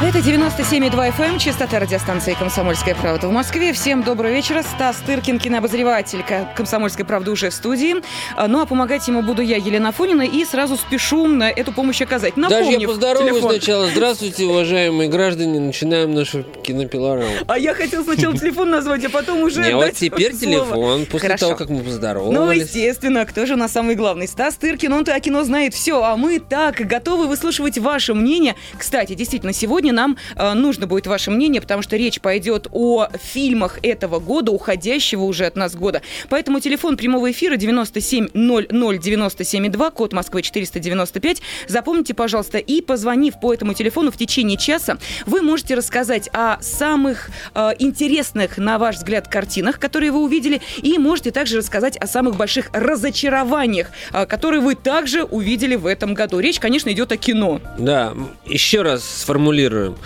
Это 97,2 FM, эм, частота радиостанции «Комсомольская правда» в Москве. Всем доброго вечера. Стас Тыркин, кинообозреватель «Комсомольской правды» уже в студии. А, ну, а помогать ему буду я, Елена Фонина, и сразу спешу на эту помощь оказать. Напомнив Даже я поздороваюсь телефон. сначала. Здравствуйте, уважаемые граждане. Начинаем нашу кинопилораму. А я хотел сначала телефон назвать, а потом уже Не, вот теперь телефон, после того, как мы поздоровались. Ну, естественно, кто же у нас самый главный? Стас Тыркин, он-то о кино знает все, а мы так готовы выслушивать ваше мнение. Кстати, действительно, сегодня сегодня нам э, нужно будет ваше мнение, потому что речь пойдет о фильмах этого года, уходящего уже от нас года. Поэтому телефон прямого эфира 970097,2, код Москвы 495. Запомните, пожалуйста, и позвонив по этому телефону в течение часа, вы можете рассказать о самых э, интересных, на ваш взгляд, картинах, которые вы увидели, и можете также рассказать о самых больших разочарованиях, э, которые вы также увидели в этом году. Речь, конечно, идет о кино. Да, еще раз сформулирую цитируем.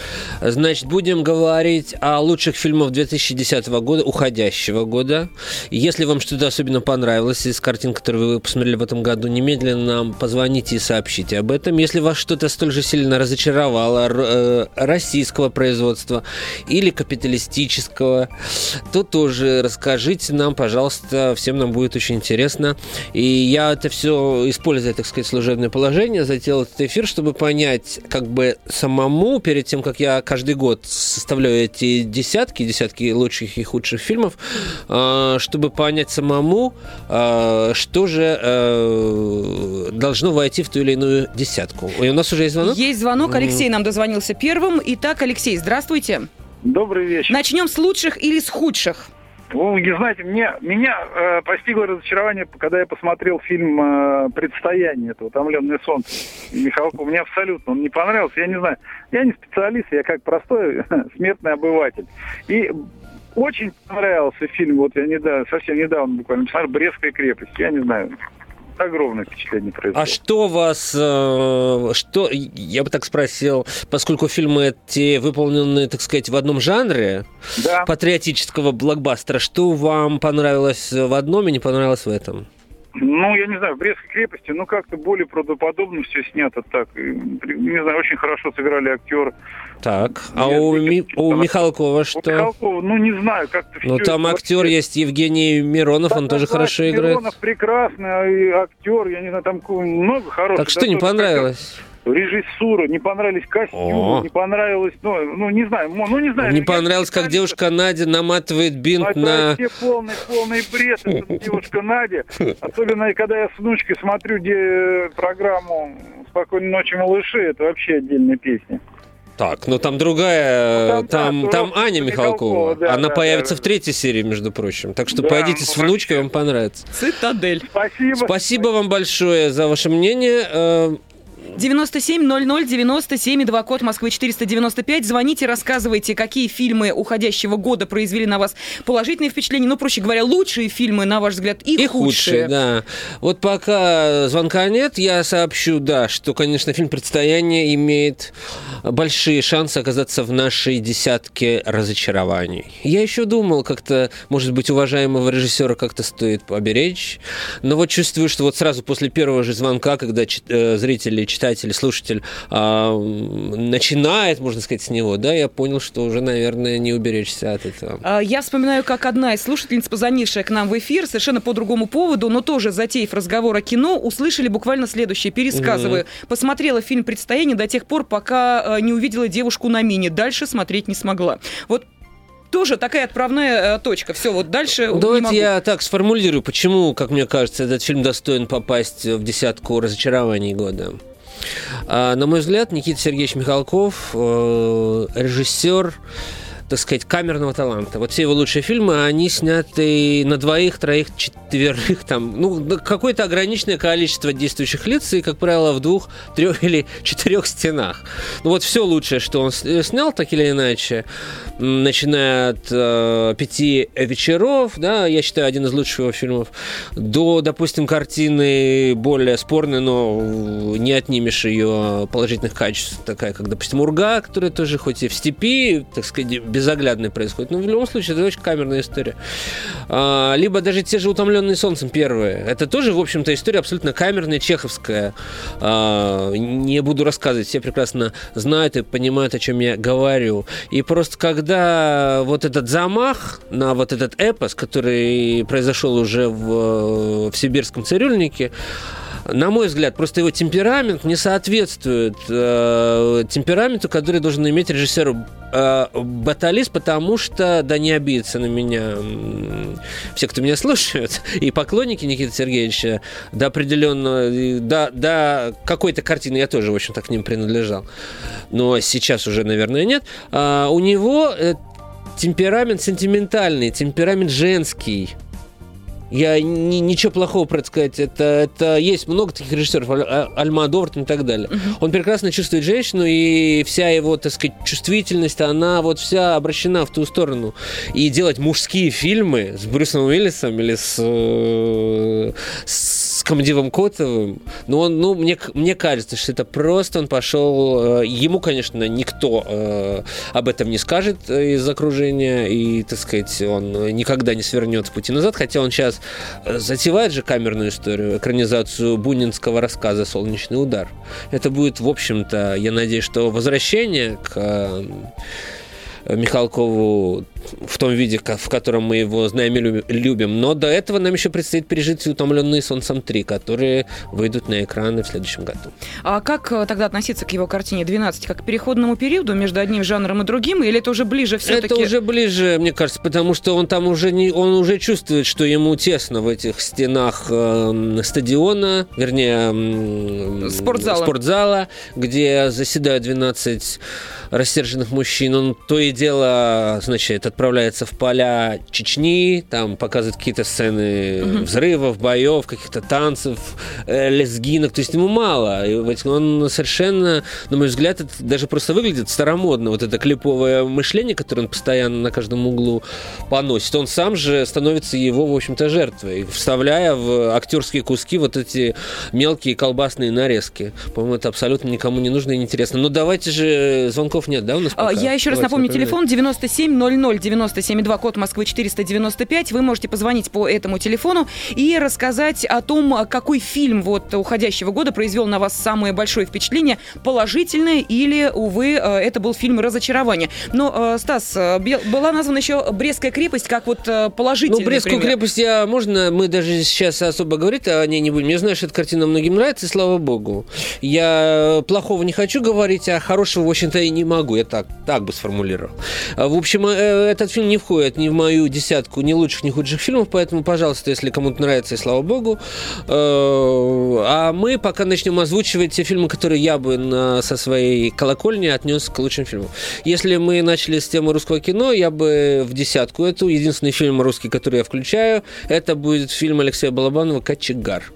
Значит, будем говорить о лучших фильмах 2010 года, уходящего года. Если вам что-то особенно понравилось из картин, которые вы посмотрели в этом году, немедленно нам позвоните и сообщите об этом. Если вас что-то столь же сильно разочаровало э, российского производства или капиталистического, то тоже расскажите нам, пожалуйста. Всем нам будет очень интересно. И я это все, используя, так сказать, служебное положение, затеял этот эфир, чтобы понять, как бы самому перед перед тем, как я каждый год составляю эти десятки, десятки лучших и худших фильмов, а, чтобы понять самому, а, что же э, должно войти в ту или иную десятку. И у нас уже есть звонок? Есть звонок. Алексей нам дозвонился первым. Итак, Алексей, здравствуйте. Добрый вечер. Начнем с лучших или с худших? Вы знаете, мне, меня э, постигло разочарование, когда я посмотрел фильм э, «Предстояние», это «Утомленное солнце» Михалкова. Мне абсолютно он не понравился. Я не знаю, я не специалист, я как простой смертный обыватель. И очень понравился фильм, вот я недавно, совсем недавно буквально «Брестская крепость». Я не знаю, огромное впечатление произвело. А что вас, э, что, я бы так спросил, поскольку фильмы эти выполнены, так сказать, в одном жанре, да. патриотического блокбастера, что вам понравилось в одном и не понравилось в этом? Ну, я не знаю, в Брестской крепости, ну, как-то более правдоподобно все снято так. Не знаю, очень хорошо сыграли актеры. Так, а у, Ми, у Михалкова что? У Михалкова, ну, не знаю, как-то Ну, там актер есть Евгений Миронов, да, он тоже да, хорошо Миронов играет. Миронов прекрасный а актер, я не знаю, там много хороших. Так что не понравилось? Режиссура, не понравились костюмы, О. не понравилось, ну, ну, не знаю, ну, не знаю. Не понравилось, как девушка Надя наматывает бинт это на... вообще полный, полный бред, эта девушка Надя. Особенно, когда я с внучкой смотрю где программу «Спокойной ночи, малыши», это вообще отдельная песня. Так, но там другая, ну, там, там, там Аня Михалкова. Михалкова да, Она да, появится да. в третьей серии, между прочим. Так что да, пойдите с внучкой, вам понравится. Цитадель. Спасибо. Спасибо вам большое за ваше мнение. Э, 9700 97 2 код Москвы 495. Звоните, рассказывайте, какие фильмы уходящего года произвели на вас положительные впечатления. Ну, проще говоря, лучшие фильмы, на ваш взгляд, и, и худшие. худшие. да. Вот пока звонка нет, я сообщу, да, что, конечно, фильм «Предстояние» имеет большие шансы оказаться в нашей десятке разочарований. Я еще думал, как-то, может быть, уважаемого режиссера как-то стоит поберечь, но вот чувствую, что вот сразу после первого же звонка, когда э, зрители читатель, слушатель а, начинает, можно сказать, с него, да, я понял, что уже, наверное, не уберечься от этого. А, я вспоминаю, как одна из слушательниц, позвонившая к нам в эфир, совершенно по другому поводу, но тоже затеяв разговор о кино, услышали буквально следующее. Пересказываю. Mm-hmm. Посмотрела фильм «Предстояние» до тех пор, пока а, не увидела девушку на мини. Дальше смотреть не смогла. Вот тоже такая отправная точка. Все, вот дальше Давайте я так сформулирую, почему, как мне кажется, этот фильм достоин попасть в десятку разочарований года. А, на мой взгляд, Никита Сергеевич Михалков, э, режиссер, так сказать, камерного таланта. Вот все его лучшие фильмы, они сняты на двоих, троих, четверых, там, ну, какое-то ограниченное количество действующих лиц, и, как правило, в двух, трех или четырех стенах. Ну, вот все лучшее, что он снял, так или иначе, начиная от э, «Пяти вечеров», да, я считаю, один из лучших его фильмов, до, допустим, картины более спорной, но не отнимешь ее положительных качеств, такая, как, допустим, «Урга», которая тоже хоть и в степи, так сказать, без безоглядной происходит. Но в любом случае, это очень камерная история. А, либо даже те же «Утомленные солнцем» первые. Это тоже, в общем-то, история абсолютно камерная, чеховская. А, не буду рассказывать, все прекрасно знают и понимают, о чем я говорю. И просто когда вот этот замах на вот этот эпос, который произошел уже в, в сибирском цирюльнике, на мой взгляд, просто его темперамент не соответствует э, темпераменту, который должен иметь режиссер э, Баталист, потому что, да не обидится на меня все, кто меня слушают, и поклонники Никиты Сергеевича, до определенного, до, до какой-то картины я тоже, в общем-то, к ним принадлежал. Но сейчас уже, наверное, нет. А, у него э, темперамент сентиментальный, темперамент женский. Я ни, ничего плохого про это сказать. Это, это есть много таких режиссеров, Альмадовар и так далее. Uh-huh. Он прекрасно чувствует женщину, и вся его, так сказать, чувствительность, она вот вся обращена в ту сторону. И делать мужские фильмы с Брюсом Уиллисом или с, э, с Комдивом Котовым, ну, он, ну мне, мне кажется, что это просто он пошел... Э, ему, конечно, никто э, об этом не скажет из окружения, и, так сказать, он никогда не свернет с пути назад, хотя он сейчас затевает же камерную историю, экранизацию бунинского рассказа «Солнечный удар». Это будет, в общем-то, я надеюсь, что возвращение к э, Михалкову в том виде, в котором мы его знаем и любим. Но до этого нам еще предстоит пережить «Утомленные солнцем 3», которые выйдут на экраны в следующем году. А как э, тогда относиться к его картине «12»? Как к переходному периоду между одним жанром и другим? Или это уже ближе все-таки? Это уже ближе, мне кажется, потому что он там уже не, он уже чувствует, что ему тесно в этих стенах э, стадиона, вернее, спортзала. спортзала, где заседают 12 рассерженных мужчин. Он то и дело, значит, отправляется в поля Чечни, там показывает какие-то сцены угу. взрывов, боев, каких-то танцев, э, лезгинок. То есть ему мало. И он совершенно, на мой взгляд, это даже просто выглядит старомодно. Вот это клиповое мышление, которое он постоянно на каждом углу поносит. Он сам же становится его, в общем-то, жертвой, вставляя в актерские куски вот эти мелкие колбасные нарезки. По-моему, это абсолютно никому не нужно и не интересно. Но давайте же звонков нет, да, у нас а, пока? Я еще раз напомню, телефон 9700 972, код Москвы 495. Вы можете позвонить по этому телефону и рассказать о том, какой фильм вот уходящего года произвел на вас самое большое впечатление, положительное или, увы, э, это был фильм «Разочарование». Но, э, Стас, э, была названа еще «Брестская крепость» как вот положительный Ну, «Брестскую пример. крепость» я, можно, мы даже сейчас особо говорить о ней не будем. Я знаю, что эта картина многим нравится, и слава богу. Я плохого не хочу говорить, а хорошего, в общем-то, и не могу. Я так, так бы сформулировал. В общем, этот фильм не входит ни в мою десятку ни лучших, ни худших фильмов, поэтому, пожалуйста, если кому-то нравится, и слава богу. Э, а мы пока начнем озвучивать те фильмы, которые я бы на, со своей колокольни отнес к лучшим фильмам. Если мы начали с темы русского кино, я бы в десятку эту. Единственный фильм русский, который я включаю, это будет фильм Алексея Балабанова «Кочегар».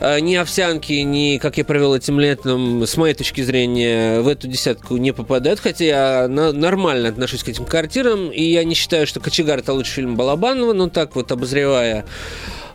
Э, ни овсянки, ни как я провел этим летом, с моей точки зрения, в эту десятку не попадают. Хотя я нормально отношусь к этим квартирам. И я не считаю, что «Кочегар» — это лучший фильм Балабанова. Но так вот, обозревая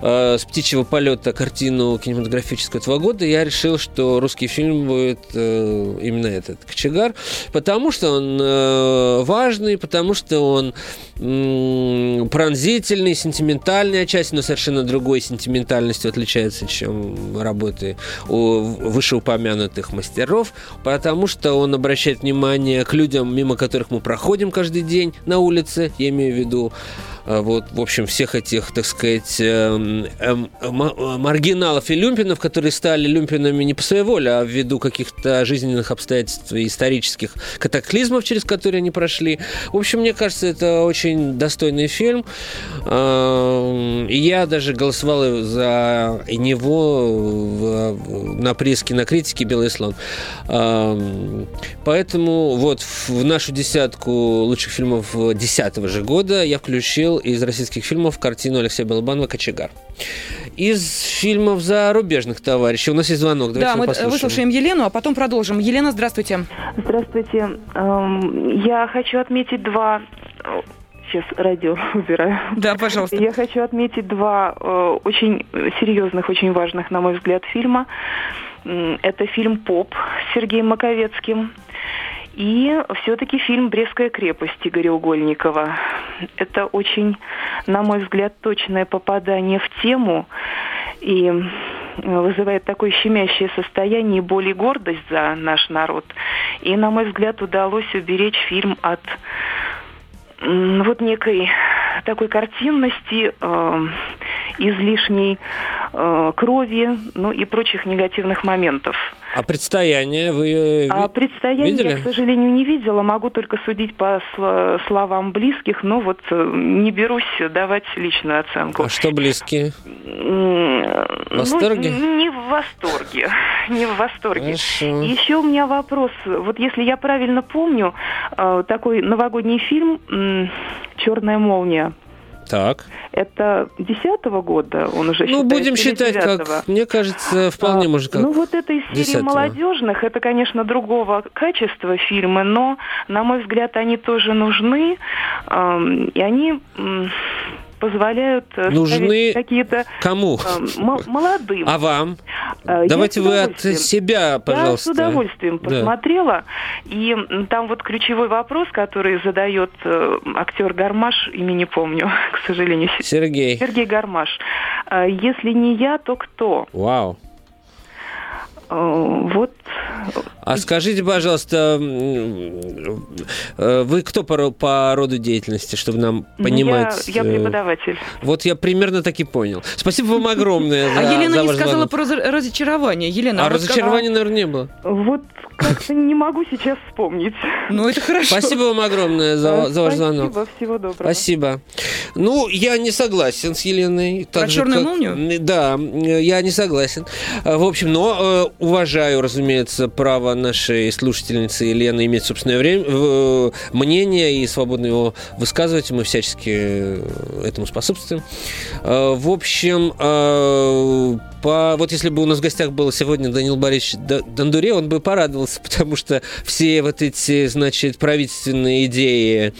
э, с птичьего полета картину кинематографическую этого года, я решил, что русский фильм будет э, именно этот «Кочегар», потому что он э, важный, потому что он э, пронзительный, сентиментальный отчасти, но совершенно другой сентиментальностью отличается, чем работы у вышеупомянутых мастеров, потому что он обращает внимание к людям, мимо которых мы проходим каждый день на улице, я имею в виду вот, в общем, всех этих, так сказать, эм, эм, маргиналов и люмпинов, которые стали люмпинами не по своей воле, а ввиду каких-то жизненных обстоятельств и исторических катаклизмов, через которые они прошли. В общем, мне кажется, это очень достойный фильм. А, и я даже голосовал за него на приз кинокритики «Белый слон». Поэтому вот в нашу десятку лучших фильмов 2010 же года я включил из российских фильмов картину Алексея Балабанова «Кочегар». Из фильмов зарубежных товарищей. У нас есть звонок. Давайте да, мы послушаем. выслушаем Елену, а потом продолжим. Елена, здравствуйте. Здравствуйте. Эм, я хочу отметить два сейчас радио убираю. Да, пожалуйста. Я хочу отметить два э, очень серьезных, очень важных, на мой взгляд, фильма. Это фильм «Поп» с Сергеем Маковецким И все-таки фильм «Брестская крепость» Игоря Угольникова. Это очень, на мой взгляд, точное попадание в тему и вызывает такое щемящее состояние и боль и гордость за наш народ. И, на мой взгляд, удалось уберечь фильм от вот некой такой картинности, э, излишней э, крови, ну и прочих негативных моментов. А предстояние вы э, А предстояние видели? я, к сожалению, не видела. Могу только судить по сл- словам близких, но вот э, не берусь давать личную оценку. А что близкие? В восторге? Ну, не в восторге. Не в восторге. Хорошо. Еще у меня вопрос. Вот если я правильно помню, э, такой новогодний фильм «Черная молния». Так. Это десятого года он уже Ну, будем считать, как, мне кажется, вполне А, может как. Ну, вот это из серии 10-го. молодежных, это, конечно, другого качества фильмы, но, на мой взгляд, они тоже нужны, ам, и они м, позволяют э, Нужны какие-то Кому? м- молодым. А вам? Э, Давайте вы от себя, пожалуйста. Я с удовольствием Да. посмотрела. И там вот ключевой вопрос, который задает э, актер Гармаш, имя не помню, к сожалению. Сергей. Сергей Гармаш. Э, Если не я, то кто? Вау. Э, Вот А скажите, пожалуйста, э, вы кто по, по роду деятельности, чтобы нам ну, понимать? я, я э, преподаватель. Вот я примерно так и понял. Спасибо вам огромное за А Елена за не сказала звонок. про разо- разочарование. Елена, А разочарования, наверное, не было. Вот как-то не могу сейчас вспомнить. Ну, это хорошо. Спасибо вам огромное за, за ваш Спасибо, звонок. всего доброго. Спасибо. Ну, я не согласен с Еленой. Так Про же, «Черную как- молнию»? Да, я не согласен. Э, В общем, но э, уважаю, разумеется, право нашей слушательницы Елены иметь собственное время, э, мнение и свободно его высказывать. Мы всячески э, этому способствуем. Э, В общем, э, по, вот если бы у нас в гостях был сегодня Данил Борисович Дондуре, он бы порадовался, потому что все вот эти, значит, правительственные идеи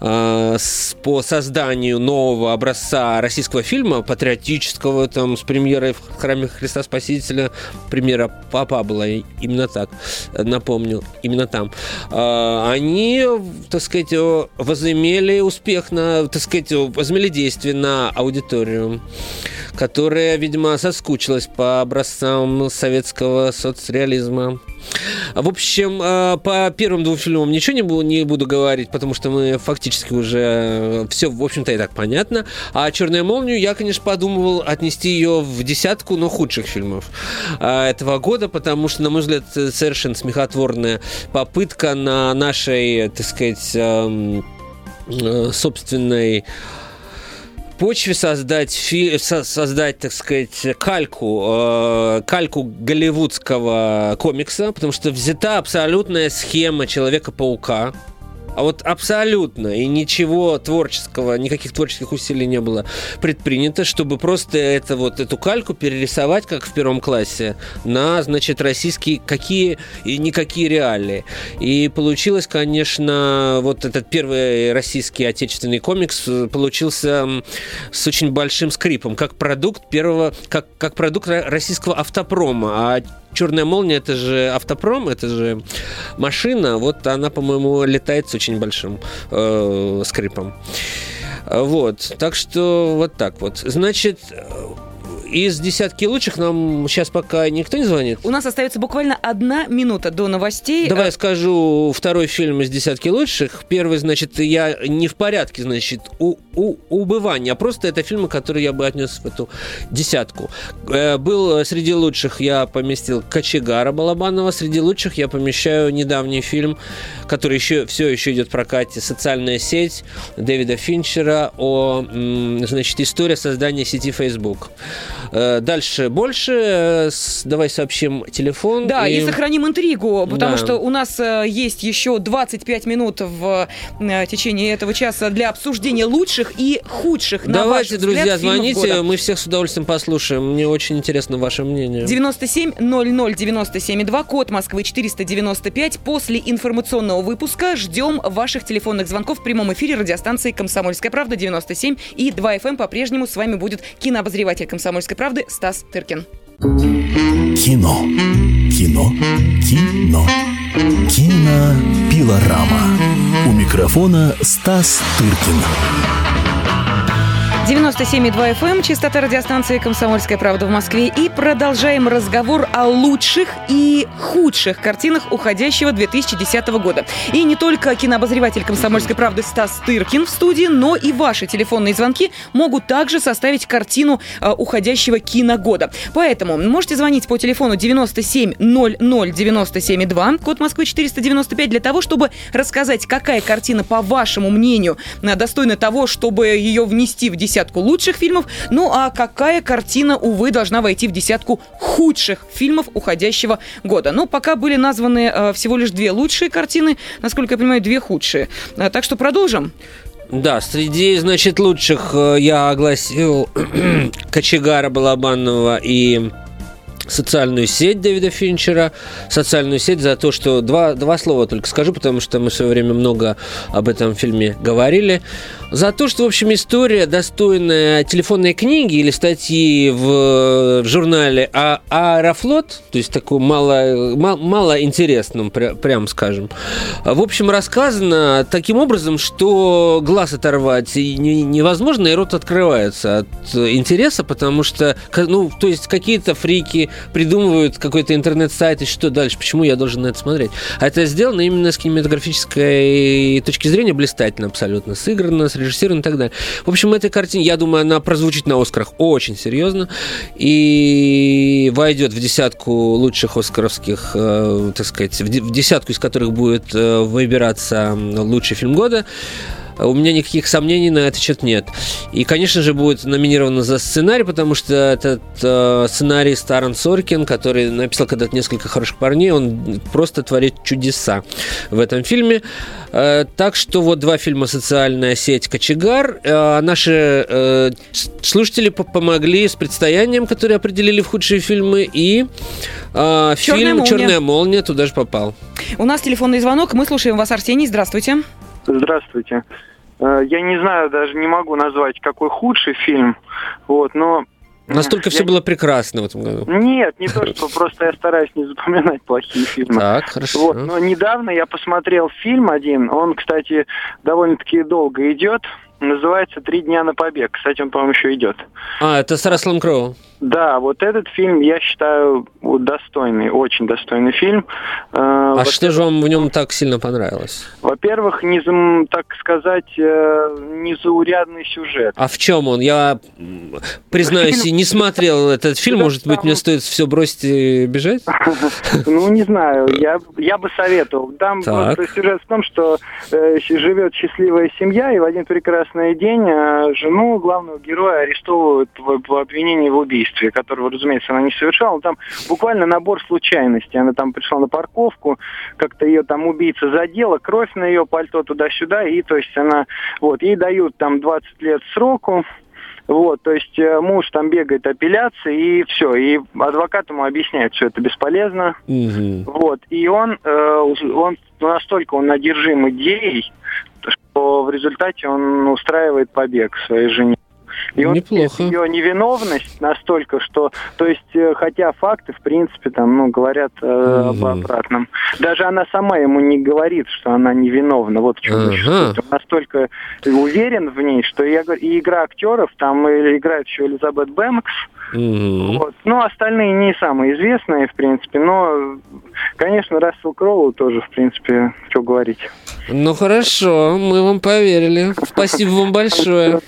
э, с- по созданию нового образца российского фильма, патриотического, там, с премьерой в храме Христа Спасителя, премьера Папа была именно так, напомню, именно там, э, они, так сказать, возымели успех на, так сказать, возымели действие на аудиторию, которая, видимо, соскучилась по образцам советского соцреализма. В общем, э, по первым двум фильмам ничего не буду, не буду говорить, потому что мы фактически уже все, в общем-то, и так понятно. А «Черную молнию» я, конечно, подумывал отнести ее в десятку, но худших фильмов э, этого года, потому что, на мой взгляд, совершенно смехотворная попытка на нашей, так сказать, эм, э, собственной почве создать, фи- со- создать, так сказать, кальку, э, кальку голливудского комикса, потому что взята абсолютная схема Человека-паука. А вот абсолютно и ничего творческого, никаких творческих усилий не было предпринято, чтобы просто это вот эту кальку перерисовать, как в первом классе, на, значит, российские какие и никакие реалии. И получилось, конечно, вот этот первый российский отечественный комикс э, получился с очень большим скрипом, как продукт первого, как, как продукт ро- российского автопрома. А Черная молния это же автопром, это же машина. Вот она, по-моему, летает с очень большим э, скрипом. Вот. Так что вот так вот. Значит, из десятки лучших нам сейчас пока никто не звонит. У нас остается буквально одна минута до новостей. Давай я скажу второй фильм из десятки лучших. Первый, значит, я не в порядке, значит, у, у, убывания, а просто это фильмы, которые я бы отнес в эту десятку. Э, Был среди лучших, я поместил Кочегара Балабанова, среди лучших я помещаю недавний фильм, который еще все еще идет в прокате, «Социальная сеть» Дэвида Финчера о, значит, история создания сети Facebook. Э, Дальше больше. Э, Давай сообщим телефон. Да, и... сохраним интригу, потому Да. что у нас э, есть еще 25 минут в течение этого часа для обсуждения лучших и худших, Давайте, взгляд, друзья, звоните, года. мы всех с удовольствием послушаем. Мне очень интересно ваше мнение. 97 00 97 2, код Москвы 495. После информационного выпуска ждем ваших телефонных звонков в прямом эфире радиостанции «Комсомольская правда» 97 и 2 FM. По-прежнему с вами будет кинообозреватель «Комсомольской правды» Стас Тыркин. Кино. Кино. Кино. Кинопилорама. У микрофона Стас Тыркин. 97,2 FM, эм, частота радиостанции «Комсомольская правда» в Москве. И продолжаем разговор о лучших и худших картинах уходящего 2010 года. И не только кинообозреватель «Комсомольской правды» Стас Тыркин в студии, но и ваши телефонные звонки могут также составить картину э, уходящего киногода. Поэтому можете звонить по телефону 97 00 97 2, код Москвы 495, для того, чтобы рассказать, какая картина, по вашему мнению, э, достойна того, чтобы ее внести в десятку десятку лучших фильмов. Ну а какая картина, увы, должна войти в десятку худших фильмов уходящего года? Ну, пока были названы э, всего лишь две лучшие картины, насколько я понимаю, две худшие. А, так что продолжим. Да, среди, значит, лучших э, я огласил Кочегара Балабанова и социальную сеть Дэвида Финчера, социальную сеть за то, что два, два слова только скажу, потому что мы в свое время много об этом фильме говорили. За то, что, в общем, история, достойная телефонной книги или статьи в, в журнале а Аэрофлот, то есть такой мало, мало, мало интересным, прям скажем, в общем, рассказано таким образом, что глаз оторвать невозможно, и рот открывается от интереса, потому что, ну, то есть какие-то фрики придумывают какой-то интернет-сайт, и что дальше, почему я должен на это смотреть. А это сделано именно с кинематографической точки зрения блистательно абсолютно, сыграно, срежиссировано и так далее. В общем, эта картина, я думаю, она прозвучит на Оскарах очень серьезно и войдет в десятку лучших оскаровских, э, так сказать, в десятку из которых будет э, выбираться лучший фильм года. У меня никаких сомнений на этот счет нет. И, конечно же, будет номинировано за сценарий, потому что этот э, сценарий Старан Соркин, который написал когда-то несколько хороших парней, он просто творит чудеса в этом фильме. Э, так что вот два фильма «Социальная сеть. Кочегар». Э, наши э, слушатели помогли с предстоянием, которые определили в худшие фильмы, и э, фильм молния. «Черная молния» туда же попал. У нас телефонный звонок, мы слушаем вас, Арсений. Здравствуйте. Здравствуйте. Э, я не знаю, даже не могу назвать, какой худший фильм, вот, но Настолько я... все было прекрасно в этом году. Нет, не то, что просто я стараюсь не запоминать плохие фильмы. Так, хорошо. Вот, но недавно я посмотрел фильм один, он, кстати, довольно-таки долго идет, называется «Три дня на побег». Кстати, он, по-моему, еще идет. А, это с Расселом Кроу. Да, вот этот фильм я считаю достойный, очень достойный фильм. Э, а что же вам в нем так сильно понравилось? Во-первых, не, так сказать, э, незаурядный сюжет. А в чем он? Я, признаюсь, не смотрел этот фильм. Может быть, мне стоит все бросить и бежать? Ну, не знаю. Я, я бы советовал. Там сюжет в том, что э, живет счастливая семья, и в один прекрасный день жену главного героя арестовывают в обвинении в убийстве которого, разумеется, она не совершала. Там буквально набор случайностей. Она там пришла на парковку, как-то ее там убийца задела, кровь на ее пальто туда-сюда, и то есть она, вот, ей дают там 20 лет сроку, вот, то есть э, муж там бегает апелляции, и все. И адвокат ему объясняет, что это бесполезно. Угу. Вот. И он, э, он настолько он одержим идеей, что в результате он устраивает побег своей жене. И он Неплохо. ее невиновность настолько, что, то есть, э, хотя факты, в принципе, там, ну, говорят э, об обратном. Даже она сама ему не говорит, что она невиновна. Вот в чем ага. Он настолько уверен в ней, что я говорю, и игра актеров, там играет еще Элизабет Бэнкс, Mm-hmm. Вот. Ну, остальные не самые известные, в принципе, но, конечно, Рассел Кроу тоже, в принципе, что говорить. Ну, хорошо, мы вам поверили. Спасибо вам большое.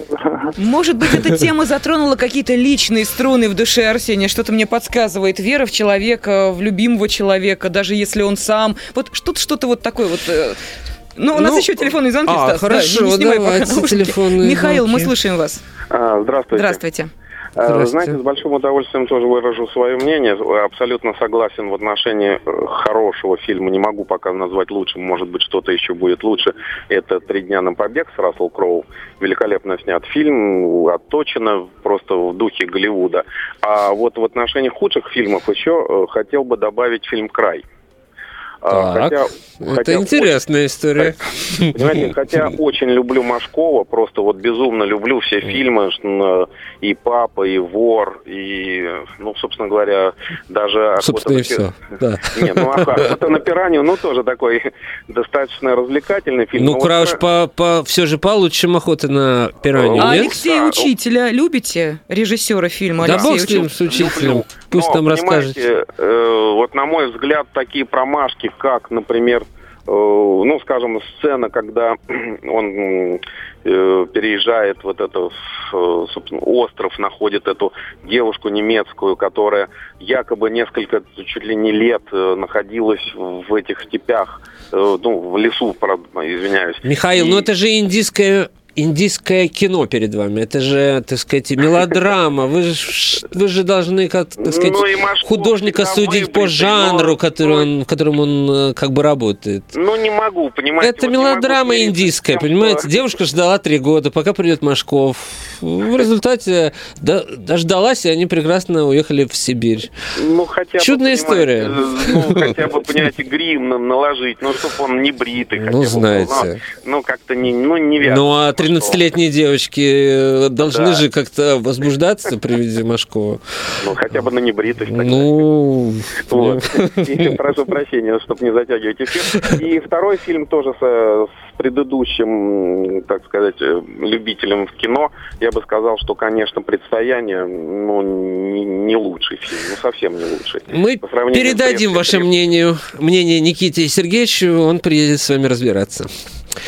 Может быть, эта тема затронула какие-то личные струны в душе Арсения. Что-то мне подсказывает. Вера в человека, в любимого человека, даже если он сам. Вот что-то что-то вот такое вот э, ну, у нас ну, еще телефонные звонки, а, Стас. Хорошо, да, не снимай давайте пока телефонные Михаил, звонки. мы слушаем вас. А, здравствуйте. Здравствуйте. Э, знаете, с большим удовольствием тоже выражу свое мнение. Абсолютно согласен в отношении э, хорошего фильма. Не могу пока назвать лучшим. Может быть, что-то еще будет лучше. Это «Три дня на побег» с Рассел Кроу. Великолепно снят фильм, отточено просто в духе Голливуда. А вот в отношении худших фильмов еще э, хотел бы добавить фильм «Край». А, так, хотя, это хотя интересная история. Понимаете, хотя очень люблю Машкова, просто вот безумно люблю все фильмы, и «Папа», и «Вор», и, ну, собственно говоря, даже... Собственно, и все, да. Нет, ну, «Охота на пиранью», ну, тоже такой достаточно развлекательный фильм. Ну, Крауш, по, по, все же получше, чем «Охота на пиранью», А Алексей Учителя любите? Режиссера фильма Да бог с ним, с Учителем. Пусть Но, нам расскажет. Э, вот, на мой взгляд, такие промашки, как, например, э, ну, скажем, сцена, когда он э, переезжает вот это, собственно, остров, находит эту девушку немецкую, которая якобы несколько, чуть ли не лет находилась в этих степях, ну, в лесу, извиняюсь. Михаил, И... ну это же индийская индийское кино перед вами. Это же, так сказать, мелодрама. Вы же, вы же должны, как, так сказать, ну, художника судить по жанру, который он, в котором он э, как бы работает. Ну, не могу, понимаете. Это вот мелодрама индийская, тем, понимаете? Что... Девушка ждала три года, пока придет Машков. В результате да, дождалась, и они прекрасно уехали в Сибирь. Ну, хотя Чудная история. Ну, хотя бы, понимаете, грим наложить, ну, чтобы он не бритый. Ну, знаете. Ну, как-то не, ну, неверно. Ну, а 13-летние девочки э, должны да. же как-то возбуждаться при виде Машкова. Ну, хотя бы на небритость. Ну... Вот. И, прошу прощения, чтобы не затягивать эфир. И второй фильм тоже с, с предыдущим, так сказать, э, любителем в кино, я бы сказал, что, конечно, «Предстояние» ну, не, не лучший фильм, ну, совсем не лучший. Мы передадим ваше мнение, мнение Никите Сергеевичу, он приедет с вами разбираться.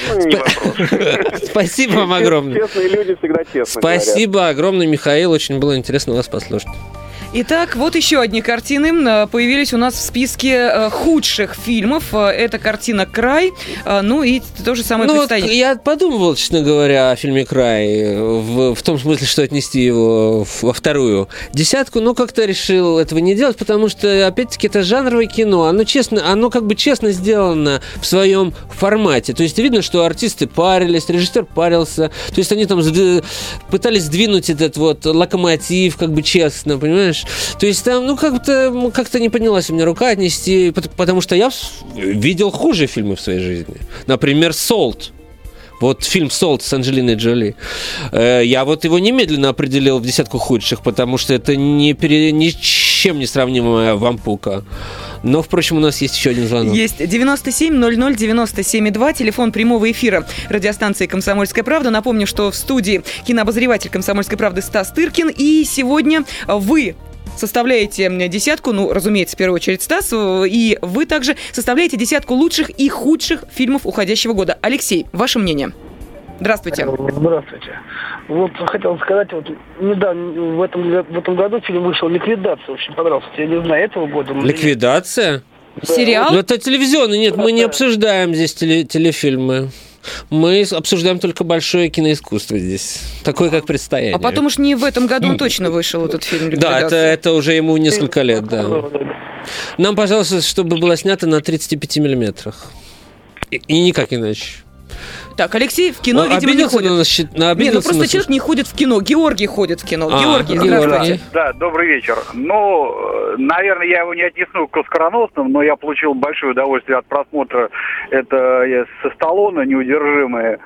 Ну, не вопрос. Спасибо вам огромное. Честные люди всегда честно Спасибо огромное, Михаил. Очень было интересно вас послушать. Итак, вот еще одни картины э, появились у нас в списке э, худших фильмов. Э, это картина «Край», ну и то же самое ну, предстояние. Я подумывал, честно говоря, о фильме «Край», в, в том смысле, что отнести его во вторую десятку, но как-то решил этого не делать, потому что, опять-таки, это жанровое кино. Оно, честно, оно как бы честно сделано в своем формате. То есть видно, что артисты парились, режиссер парился. То есть они там пытались сдвинуть этот вот локомотив как бы честно, понимаешь? То есть там, ну, как-то как не поднялась у меня рука отнести, потому что я видел хуже фильмы в своей жизни. Например, «Солт». Вот фильм «Солт» с Анджелиной Джоли. Э, я вот его немедленно определил в десятку худших, потому что это не пере... ни с чем не сравнимая вампука. Но, впрочем, у нас есть еще один звонок. Есть 97 00 97 2, телефон прямого эфира радиостанции «Комсомольская правда». Напомню, что в студии кинообозреватель «Комсомольской правды» Стас Тыркин. И сегодня вы составляете десятку, ну, разумеется, в первую очередь Стас, и вы также составляете десятку лучших и худших фильмов уходящего года. Алексей, ваше мнение? Здравствуйте. Здравствуйте. Вот хотел сказать, вот недавно в этом, в этом году фильм вышел «Ликвидация». Очень понравился. Я не знаю, этого года. Ликвидация? Да. Сериал? Ну, это телевизионный. Нет, мы не обсуждаем здесь теле телефильмы. Мы обсуждаем только большое киноискусство здесь. Такое, как предстояние. А потом уж не в этом году точно вышел этот фильм. Да, это, это уже ему несколько лет, да. Нам, пожалуйста, чтобы было снято на 35 миллиметрах. И, и никак иначе. Так, Alexey в кино, видимо, не ходит. На, на, не, ну просто на... человек не ходит в кино. Георгий ходит в кино. А, Георгий, здравствуйте. Да, добрый вечер. Ну, наверное, я его не отнесу к оскароносным, но я получил большое удовольствие от просмотра. Это со Сталлоне «Неудержимые».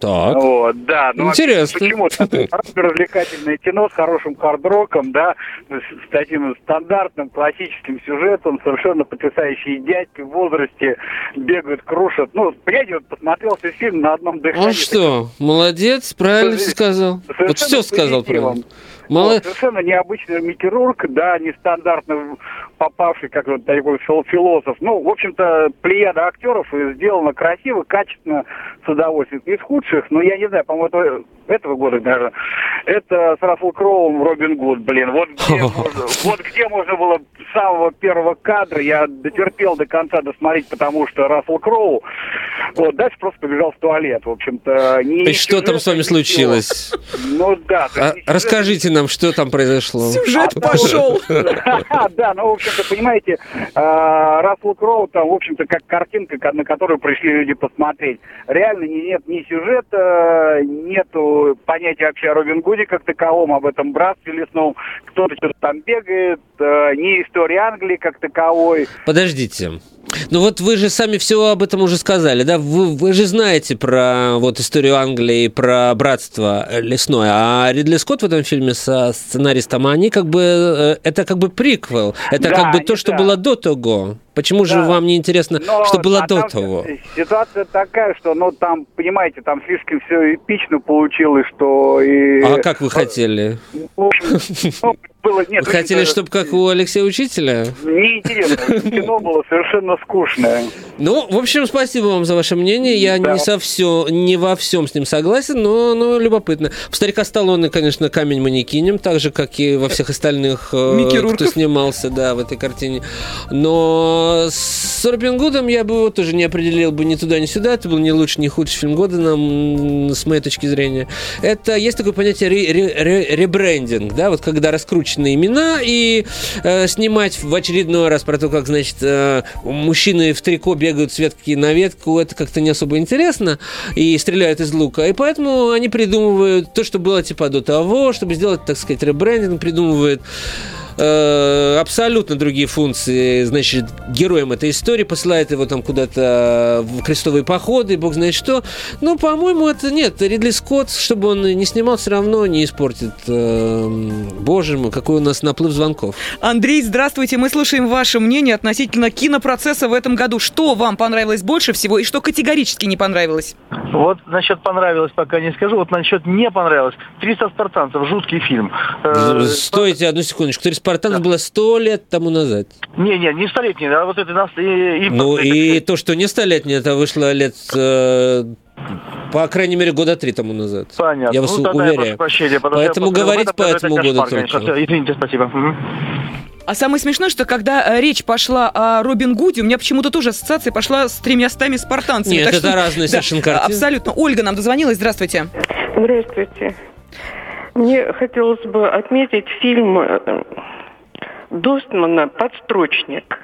Так. Вот, да. Ну, Интересно. Почему? развлекательное кино с хорошим хард-роком, да, с таким стандартным классическим сюжетом, совершенно потрясающие дядьки в возрасте бегают, крушат. Ну, понимаете, вот посмотрел весь фильм на одном дыхании. Он что, молодец, правильно сказал. Вот все сказал правильно. Мало... Вот, совершенно необычный микирург, да, нестандартно попавший, как вот такой философ. Ну, в общем-то, плеяда актеров сделано красиво, качественно, с удовольствием. Из худших, ну, я не знаю, по-моему, этого года даже, это с Рассел Кроуом Робин Гуд, блин. Вот где, можно, вот где можно было с самого первого кадра, я дотерпел до конца досмотреть, потому что Рассел Кроу, вот, дальше просто побежал в туалет, в общем-то. Не И что там с вами случилось? Ну, да. А, расскажите нам, что там произошло. Сюжет а, пошел. Да, ну, в общем-то, понимаете, а, Рассел Кроу там, в общем-то, как картинка, на которую пришли люди посмотреть. Реально нет ни сюжета, нету понятия вообще о Робин Гуде как таковом, об этом братстве лесном. Кто-то что-то там бегает, э, ни истории Англии как таковой. Подождите. Ну вот вы же сами все об этом уже сказали, да? Вы, вы же знаете про вот историю Англии, про братство лесное, а Ридли Скотт в этом фильме со сценаристом, они как бы, э, это как бы приквел, это да, как бы то, что да. было до того. Почему да. же вам не интересно, Но, что было а до того? Ситуация такая, что, ну, там, понимаете, там слишком все эпично получилось, что... И... А как вы хотели? Ну, было... Нет, Вы хотели, чтобы как у Алексея Учителя? Неинтересно. Кино было совершенно скучное. Ну, в общем, спасибо вам за ваше мнение. Я да. не, со все, не во всем с ним согласен, но, но любопытно. В «Старика Сталлоне», конечно, камень манекинем, так же, как и во всех остальных, э, кто снимался да, в этой картине. Но с Робин Гудом я бы его тоже не определил бы ни туда, ни сюда. Это был не лучший, не худший фильм года, нам, с моей точки зрения. Это есть такое понятие ребрендинг, да, вот когда раскручивается загадочные имена и э, снимать в очередной раз про то, как, значит, э, мужчины в трико бегают с ветки на ветку, это как-то не особо интересно и стреляют из лука. И поэтому они придумывают то, что было типа до того, чтобы сделать, так сказать, ребрендинг, придумывают э, абсолютно другие функции, значит, героем этой истории, посылает его там куда-то в крестовые походы, бог знает что. Но, по-моему, это нет. Ридли Скотт, чтобы он не снимал, все равно не испортит. Э, боже мой, какой у нас наплыв звонков. Андрей, здравствуйте. Мы слушаем ваше мнение относительно кинопроцесса в этом году. Что вам понравилось больше всего и что категорически не понравилось? Вот насчет понравилось пока не скажу. Вот насчет не понравилось. 300 спартанцев, жуткий фильм. Э, Стойте одну секундочку. 300 спартанцев да. было сто лет тому назад. Не, не, не столетний, а вот это нас и, и Ну и то, что не столетний, это вышло лет э, по крайней мере, года три тому назад. Понятно. Я вас ну, уверяю. Я прощения, Поэтому говорить по этому году только. Извините, спасибо. А самое смешное, что когда э, речь пошла о Робин Гуде, у меня почему-то тоже ассоциация пошла с тремя стами спартанцами. Нет, так это что, разные да, совершенно картины. Абсолютно. Ольга нам дозвонилась. Здравствуйте. Здравствуйте. Мне хотелось бы отметить фильм э, Достмана «Подстрочник».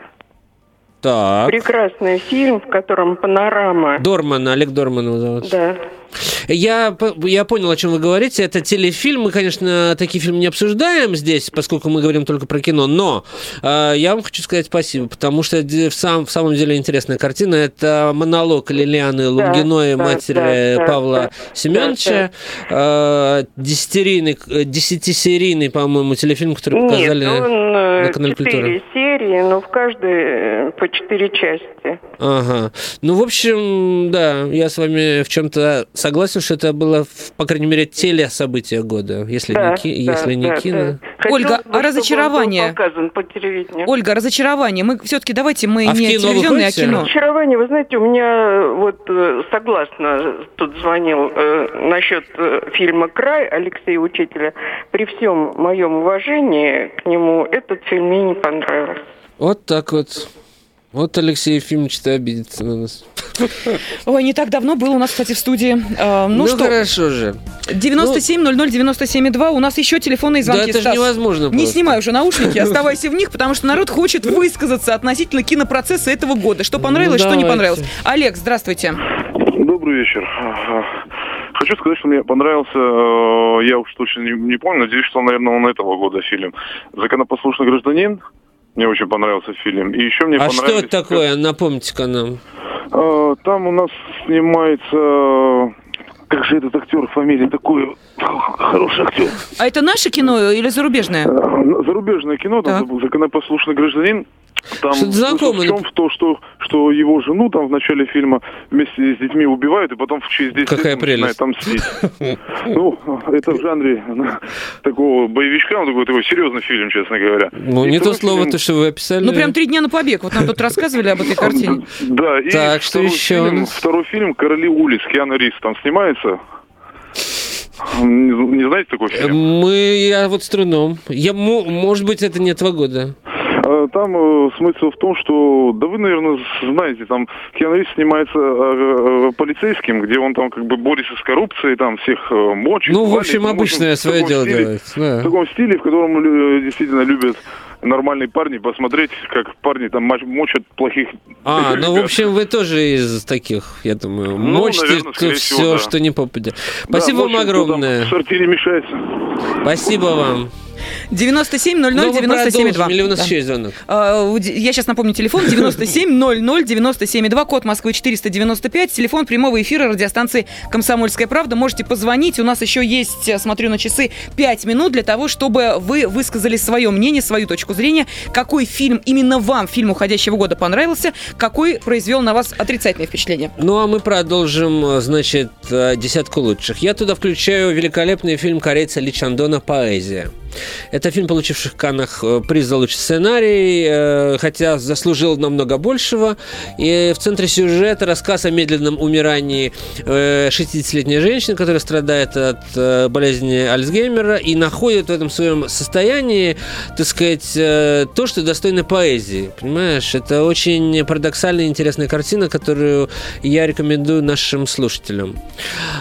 Так. Прекрасный фильм, в котором панорама. Дорман, Олег Дорман его зовут. Да. Я, я понял, о чем вы говорите. Это телефильм. Мы, конечно, такие фильмы не обсуждаем здесь, поскольку мы говорим только про кино. Но э, я вам хочу сказать спасибо, потому что в, сам, в самом деле интересная картина. Это монолог Лилианы Лунгиной, да, матери да, Павла да, Семеновича. Да, да. Э, десятисерийный, десятисерийный, по-моему, телефильм, который показали Нет, он, э, на канале Культура. серии, но в каждой э, по четыре части. Ага. Ну, в общем, да, я с вами в чем-то согласен, что это было, по крайней мере, телесобытие года, если да, не, да, если не да, кино. Да. Ольга, а разочарование? по телевидению. Ольга, разочарование. Мы все-таки давайте мы а не телевизионные, а кино. Разочарование, вы знаете, у меня вот э, согласно тут звонил э, насчет э, фильма «Край» Алексея Учителя. При всем моем уважении к нему этот фильм мне не понравился. Вот так вот. Вот Алексей Ефимович-то обидится на нас. Ой, не так давно был у нас, кстати, в студии. А, ну, ну что? хорошо же. 97 00 97 2. У нас еще телефонные звонки. Да, это же невозможно Не просто. снимай уже наушники, оставайся в них, потому что народ хочет высказаться относительно кинопроцесса этого года. Что понравилось, ну, что не понравилось. Олег, здравствуйте. Добрый вечер. Хочу сказать, что мне понравился, э, я уж точно не, не помню, надеюсь, что, наверное, он этого года фильм «Законопослушный гражданин». Мне очень понравился фильм. И еще мне а что это такое? Напомните-ка нам. А, там у нас снимается... Как же этот актер, фамилия такой хороший актер. А это наше кино или зарубежное? А, зарубежное кино, там так. законопослушный гражданин. Там что знакомо. В чем в то, что, что его жену там в начале фильма вместе с детьми убивают, и потом через 10 Какая лет прелесть. там мстить. Ну, это в жанре такого боевичка, он такой, такой серьезный фильм, честно говоря. Ну, не то слово, то, что вы описали. Ну, прям три дня на побег. Вот нам тут рассказывали об этой картине. Да, и так, что еще? Второй фильм «Короли улиц», Киану Рис там снимается. Не, не знаете такой фильм? Мы, я вот с трудом. Я, может быть, это не этого года. А, там э, смысл в том, что, да вы, наверное, знаете, там Киану Ривз снимается э, э, полицейским, где он там как бы борется с коррупцией, там всех э, мочит. Ну, в общем, валит, обычное общем, свое дело стиле, делает. Да. В таком стиле, в котором э, действительно любят нормальные парни посмотреть, как парни там мочат плохих А, ну, в общем, вы тоже из таких, я думаю, ну, мочите наверное, все, всего, да. что не попадет. Спасибо да, вам огромное. в сортире мешается. Спасибо вам. 97 00 97 2. Или у нас еще есть звонок? А, я сейчас напомню телефон 97 00 97 2, код Москвы 495, телефон прямого эфира радиостанции «Комсомольская правда». Можете позвонить. У нас еще есть, смотрю на часы, 5 минут для того, чтобы вы высказали свое мнение, свою точку зрения, какой фильм именно вам, фильм уходящего года, понравился, какой произвел на вас отрицательное впечатление. Ну, а мы продолжим, значит, десятку лучших. Я туда включаю великолепный фильм корейца Ли Чандона «Поэзия». Это фильм, получивший в Каннах э, приз за лучший сценарий, э, хотя заслужил намного большего. И в центре сюжета рассказ о медленном умирании 60-летней э, женщины, которая страдает от болезни Альцгеймера и находит в этом своем состоянии, так сказать, то, что достойно поэзии. Понимаешь? Это очень парадоксальная интересная картина, которую я рекомендую нашим слушателям.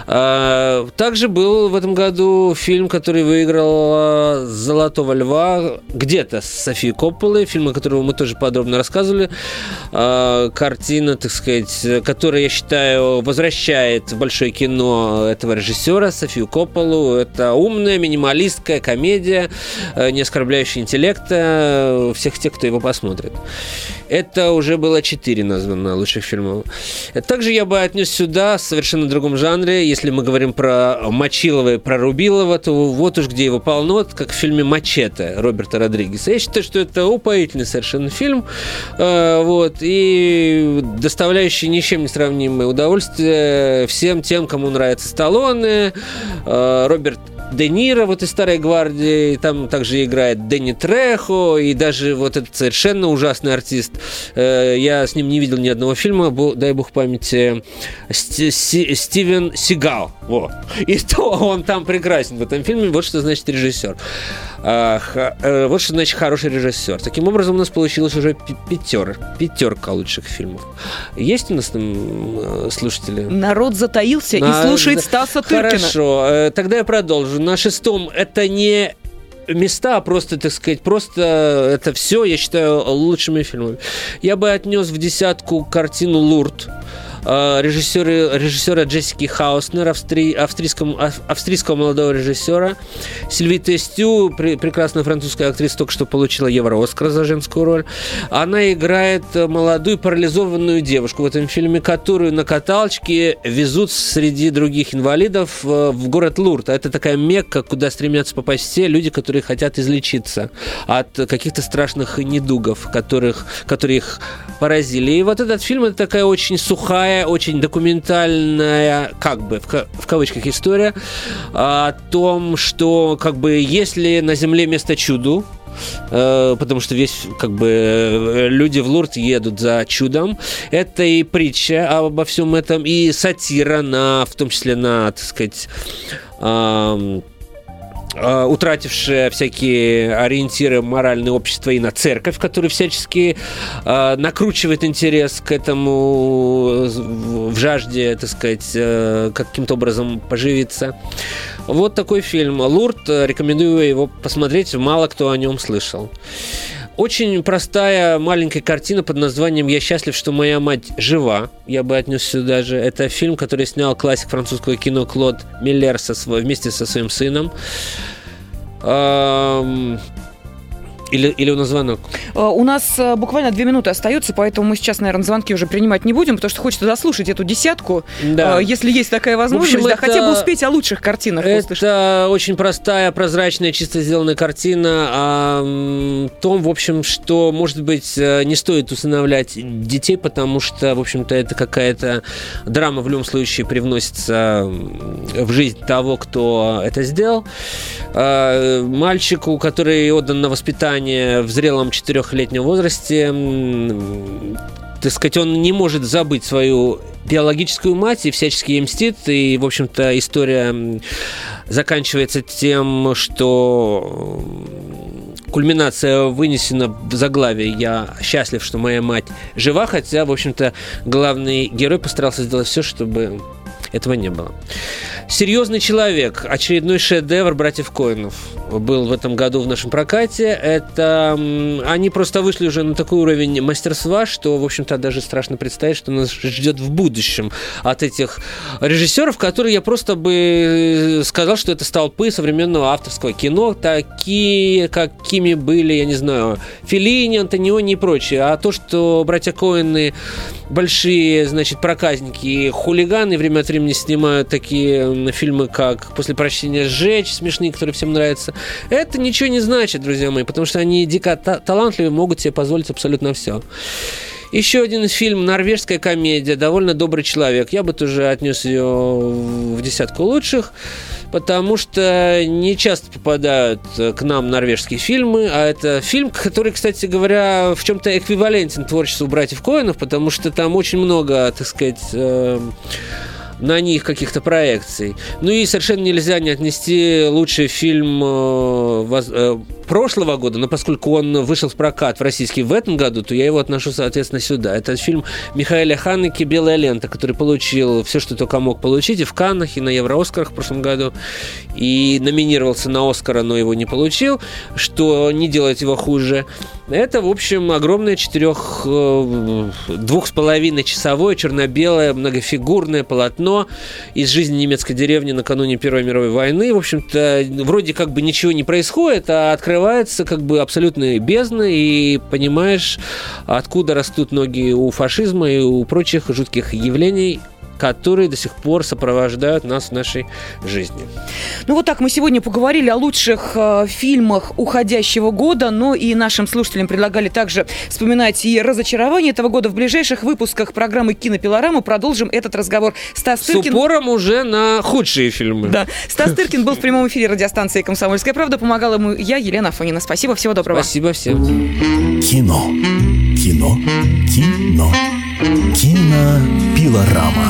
А, также был в этом году фильм, который выиграл «Золотого льва», где-то с Софией Копполой, фильм, о котором мы тоже подробно рассказывали. А, картина, так сказать, которая, я считаю, возвращает в большое кино этого режиссера Софию Копполу. Это умная, минималистская комедия, э, не оскорбляющая интеллекта всех тех, кто его посмотрит. Это уже было четыре названо лучших фильмов. Также я бы отнес сюда в совершенно другом жанре. Если мы говорим про Мочилова и про Рубилова, то вот уж где его полно, как в фильме «Мачете» Роберта Родригеса. Я считаю, что это упоительный совершенно фильм, э, вот, и доставляющий ни с чем не сравнимое удовольствие всем тем, кому нравится Сталлоне, э, Роберт Де Ниро вот из «Старой гвардии», там также играет Дэнни Трехо, и даже вот этот совершенно ужасный артист, э, я с ним не видел ни одного фильма, дай бог памяти, Стивен Сигал, во. И то он там прекрасен в этом фильме, вот что значит режиссер. Э, вот что значит хороший режиссер. Таким образом, у нас получилось уже пятер, пятерка лучших фильмов. Есть у нас там э, слушатели? Народ затаился На... и слушает Стаса Тыркина. Хорошо, тогда я продолжу на шестом это не места, а просто, так сказать, просто это все, я считаю, лучшими фильмами. Я бы отнес в десятку картину «Лурд», Э, режиссера, режиссера Джессики Хауснер, австри, австрийского, австрийского молодого режиссера. Сильви Тестю, пр прекрасная французская актриса, только что получила Евро-Оскар за женскую роль. Она играет молодую парализованную девушку в этом фильме, которую на каталочке везут среди других инвалидов э, в город Лурд. А это такая мекка, куда стремятся попасть все люди, которые хотят излечиться от каких-то страшных недугов, которых, которые их поразили. И вот этот фильм это такая очень сухая такая очень документальная, как бы, в, в кавычках, история о том, что, как бы, если на Земле место чуду, э, потому что весь как бы э, люди в Лурд едут за чудом. Это и притча обо всем этом, и сатира на, в том числе на, так сказать, Э, утратившее всякие ориентиры моральное общество и на церковь, которая всячески э, накручивает интерес к этому в жажде, так сказать, э, каким-то образом поживиться. Вот такой фильм «Лурд». Рекомендую его посмотреть. Мало кто о нем слышал. Очень простая маленькая картина под названием «Я счастлив, что моя мать жива». Я бы отнес сюда же. Это фильм, который снял классик французского кино Клод Миллер со, вместе со своим сыном. Или, или у нас звонок? Э, у нас э, буквально две минуты остается, поэтому мы сейчас, наверное, звонки уже принимать не будем, потому что хочется заслушать эту десятку, да. Э, если есть такая возможность, общем, да, это, хотя бы успеть о лучших картинах Это услышать. очень простая, прозрачная, чисто сделанная картина о том, в общем, что, может быть, не стоит усыновлять детей, потому что, в общем-то, это какая-то драма в любом случае привносится в жизнь того, кто это сделал. Мальчику, который отдан на воспитание воспитание в зрелом четырехлетнем возрасте, так сказать, он не может забыть свою биологическую мать и всячески ей мстит. И, в общем-то, история заканчивается тем, что кульминация вынесена в заглавие «Я счастлив, что моя мать жива», хотя, в общем-то, главный герой постарался сделать все, чтобы Этого не было. «Серьезный человек», очередной шедевр братьев Коинов был в этом году в нашем прокате. Это они просто вышли уже на такой уровень мастерства, что, в общем-то, даже страшно представить, что нас ждет в будущем от этих режиссеров, которые я просто бы сказал, что это столпы современного авторского кино, такие, какими были, я не знаю, Филини, Антониони и прочие. А то, что братья Коины большие, значит, проказники, хулиганы время от времени снимают такие фильмы, как «После прощения сжечь», смешные, которые всем нравятся, это ничего не значит, друзья мои, потому что они дико та- талантливые, могут себе позволить абсолютно все. Еще один фильм «Норвежская комедия», довольно добрый человек. Я бы тоже отнес ее в десятку лучших, потому что не часто попадают к нам норвежские фильмы, а это фильм, который, кстати говоря, в чем-то эквивалентен творчеству братьев Коинов, потому что там очень много, так сказать, э- на них каких-то проекций. Ну и совершенно нельзя не отнести лучший фильм э, э, прошлого года, но поскольку он вышел в прокат в российский в этом году, то я его отношу, соответственно, сюда. Это фильм Михаила Ханеки «Белая лента», который получил все, что только мог получить и в Каннах, и на Евро-Оскарах в прошлом году, и номинировался на Оскара, но его не получил, что не делает его хуже. Это, в общем, огромное четырех, э, двух с половиной часовое черно-белое многофигурное полотно из жизни немецкой деревни накануне Первой мировой войны. В общем-то, вроде как бы ничего не происходит, а открывается как бы абсолютно бездна, и понимаешь, откуда растут ноги у фашизма и у прочих жутких явлений, которые до сих пор сопровождают нас в нашей жизни. Ну вот так мы сегодня поговорили о лучших э, фильмах уходящего года, но и нашим слушателям предлагали также вспоминать и разочарование этого года. В ближайших выпусках программы «Кинопилорама» продолжим этот разговор. Стас Тыркин... С упором уже на худшие фильмы. Да. Стас Тыркин был в прямом эфире радиостанции «Комсомольская правда». Помогала ему я, Елена Афонина. Спасибо, всего доброго. Спасибо всем. Кино. Кино. Кино. Кинопилорама.